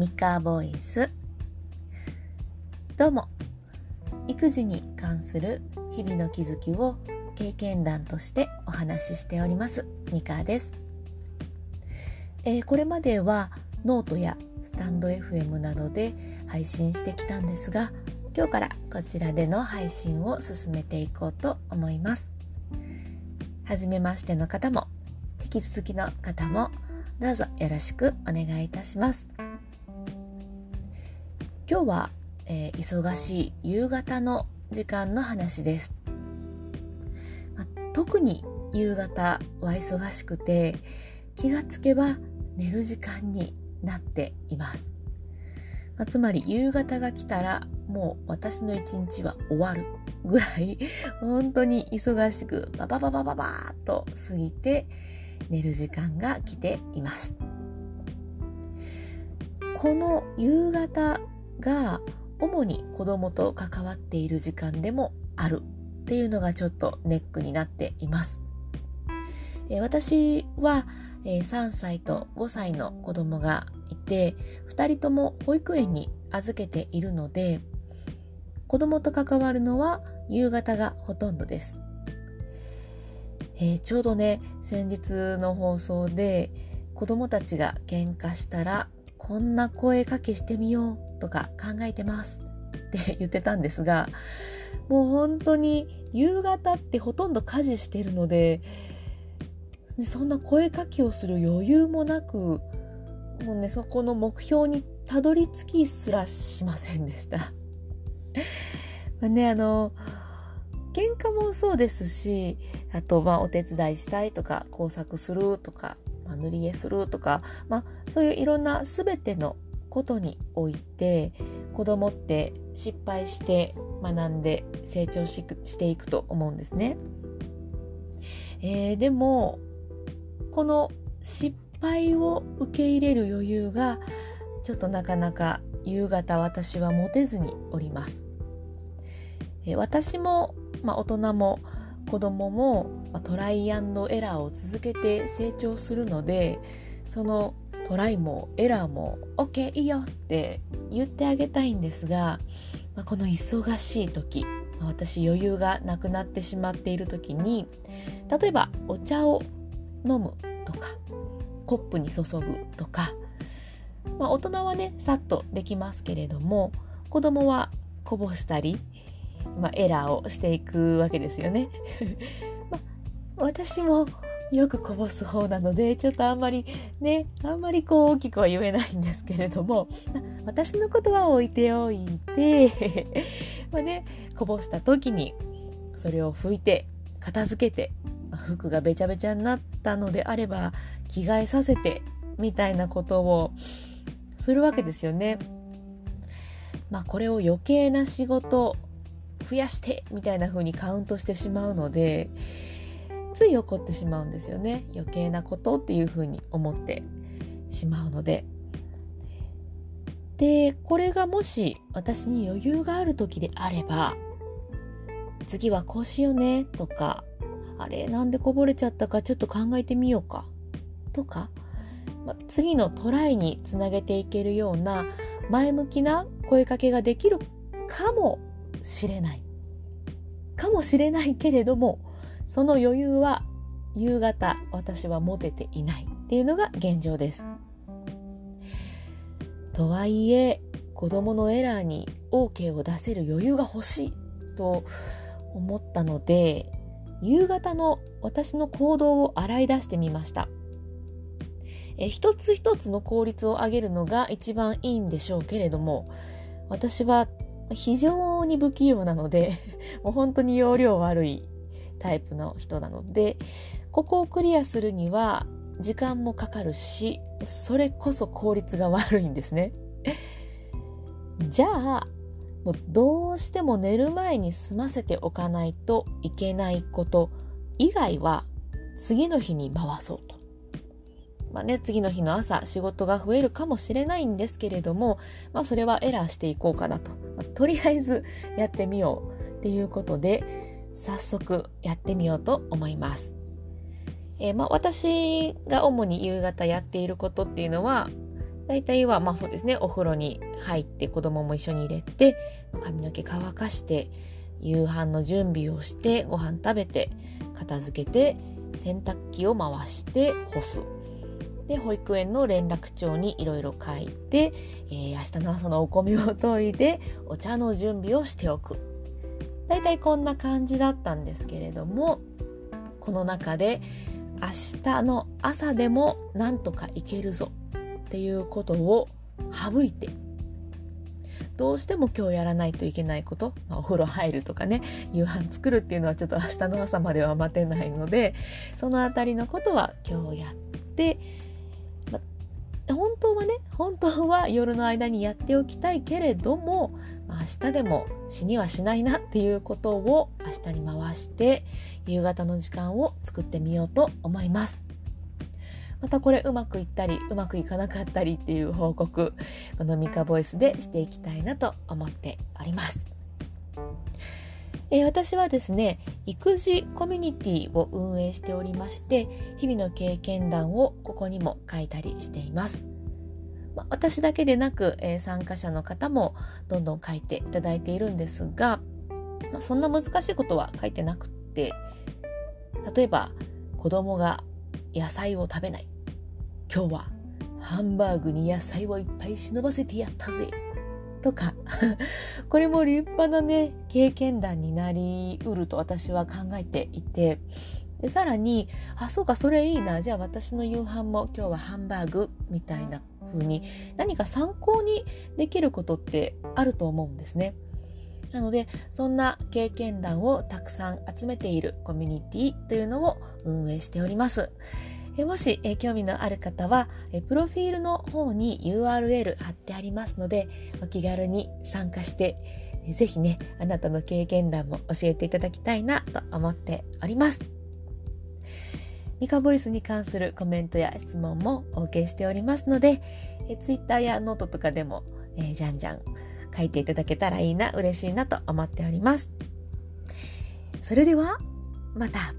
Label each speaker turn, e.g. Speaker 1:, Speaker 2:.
Speaker 1: ミカボイス。どうも。育児に関する日々の気づきを経験談としてお話ししております。ミカです、えー、これまではノートやスタンド FM などで配信してきたんですが今日からこちらでの配信を進めていこうと思います。初めましての方も引き続きの方もどうぞよろしくお願いいたします。今日は、えー、忙しい夕方の時間の話です、ま特に夕方は忙しくて気がつけば寝る時間になっています、まあつまり夕方が来たらもう私の一日は終わるぐらい 本当に忙しくババババババーっと過ぎて寝る時間が来ています。この夕方が主に子供と関わっている時間でもあるっていうのがちょっとネックになっています、え私は、え3歳と5歳の子供がいて2人とも保育園に預けているので子供と関わるのは夕方がほとんどです。えー、ちょうどね先日の放送で子供たちが喧嘩したらこんな声かけしてみようとか考えてます って言ってたんですがもう本当に夕方ってほとんど家事してるのでそんな声かけをする余裕もなくもうねそこの目標にたどり着きすらしませんでした。まあねあの喧嘩もそうですしあとまあお手伝いしたいとか工作するとか、まあ、塗り絵するとか、まあ、そういういろんな全てのことにおいて子供って失敗して学んで成長ししていくと思うんですね。えー、でもこの失敗を受け入れる余裕がちょっとなかなか夕方私は持てずにおります。えー、私もまあ、大人も子供も、まあ、トライアンドエラーを続けて成長するのでそのトライもエラーも OK いいよって言ってあげたいんですが、まあ、この忙しい時私余裕がなくなってしまっている時に例えばお茶を飲むとかコップに注ぐとか、まあ、大人はねさっとできますけれども子供はこぼしたりまあ、エラーをしていくわけですよね。まあ、私もよくこぼす方なのでちょっとあんまりねあんまりこう大きくは言えないんですけれども私のことは置いておいて まあねこぼした時にそれを拭いて片付けて服がべちゃべちゃになったのであれば着替えさせてみたいなことをするわけですよね。まあこれを余計な仕事増やしてみたいな風にカウントしてしまうのでつい怒ってしまうんですよね。余計なことっていう風に思ってしまうので。でこれがもし私に余裕がある時であれば次はこうしようねとかあれなんでこぼれちゃったかちょっと考えてみようかとか、ま、次のトライにつなげていけるような前向きな声かけができるかもしれない。かもしれないけれどもその余裕は夕方私は持てていないっていうのが現状です。とはいえ子供のエラーに OK を出せる余裕が欲しいと思ったので夕方の私の行動を洗い出してみました。え一つ一つの効率を上げるのが一番いいんでしょうけれども私は非常に不器用なのでもう本当に容量悪いタイプの人なのでここをクリアするには時間もかかるしそれこそ効率が悪いんですね。じゃあもうどうしても寝る前に済ませておかないといけないこと以外は次の日に回そうと。まあね、次の日の朝仕事が増えるかもしれないんですけれども、まあ、それはエラーしていこうかなと、まあ、とりあえずやってみようっていうことで早速やってみようと思います。えー、まあ、私が主に夕方やっていることっていうのは大体はまあそうですねお風呂に入って子供も一緒に入れて髪の毛乾かして夕飯の準備をしてご飯食べて片付けて洗濯機を回して干す。で保育園の連絡帳にいろいろ書いて、えー、明日の朝のお米を研いでお茶の準備をしておく。だいたいこんな感じだったんですけれどもこの中で明日の朝でもなんとかいけるぞっていうことを省いてどうしても今日やらないといけないこと、まあ、お風呂入るとかね夕飯作るっていうのはちょっと明日の朝までは待てないのでその辺りのことは今日やってま本当はね本当は夜の間にやっておきたいけれども、まあ、明日でも死にはしないなっていうことを明日に回して夕方の時間を作ってみようと思います。またこれうまくいったりうまくいかなかったりっていう報告このミカボイスでしていきたいなと思っております。えー、私はですね育児コミュニティを運営しておりまして日々の経験談をここにも書いたりしています。私だけでなく、えー、参加者の方もどんどん書いていただいているんですが、まあ、そんな難しいことは書いてなくって例えば子供が野菜を食べない。今日はハンバーグに野菜をいっぱい忍ばせてやったぜ。とか これも立派なね経験談になりうると私は考えていてでさらにあそうかそれいいな。じゃあ私の夕飯も今日はハンバーグみたいな風に何か参考にできることってあると思うんですね。なのでそんな経験談をたくさん集めているコミュニティというのを運営しております。えもしえ興味のある方はえプロフィールの方に URL 貼ってありますのでお気軽に参加してぜひねあなたの経験談も教えていただきたいなと思っております。ミカボイスに関するコメントや質問もお受けしておりますので、え Twitter やノートとかでも、えー、じゃんじゃん書いていただけたらいいな、嬉しいなと思っております。それでは、また。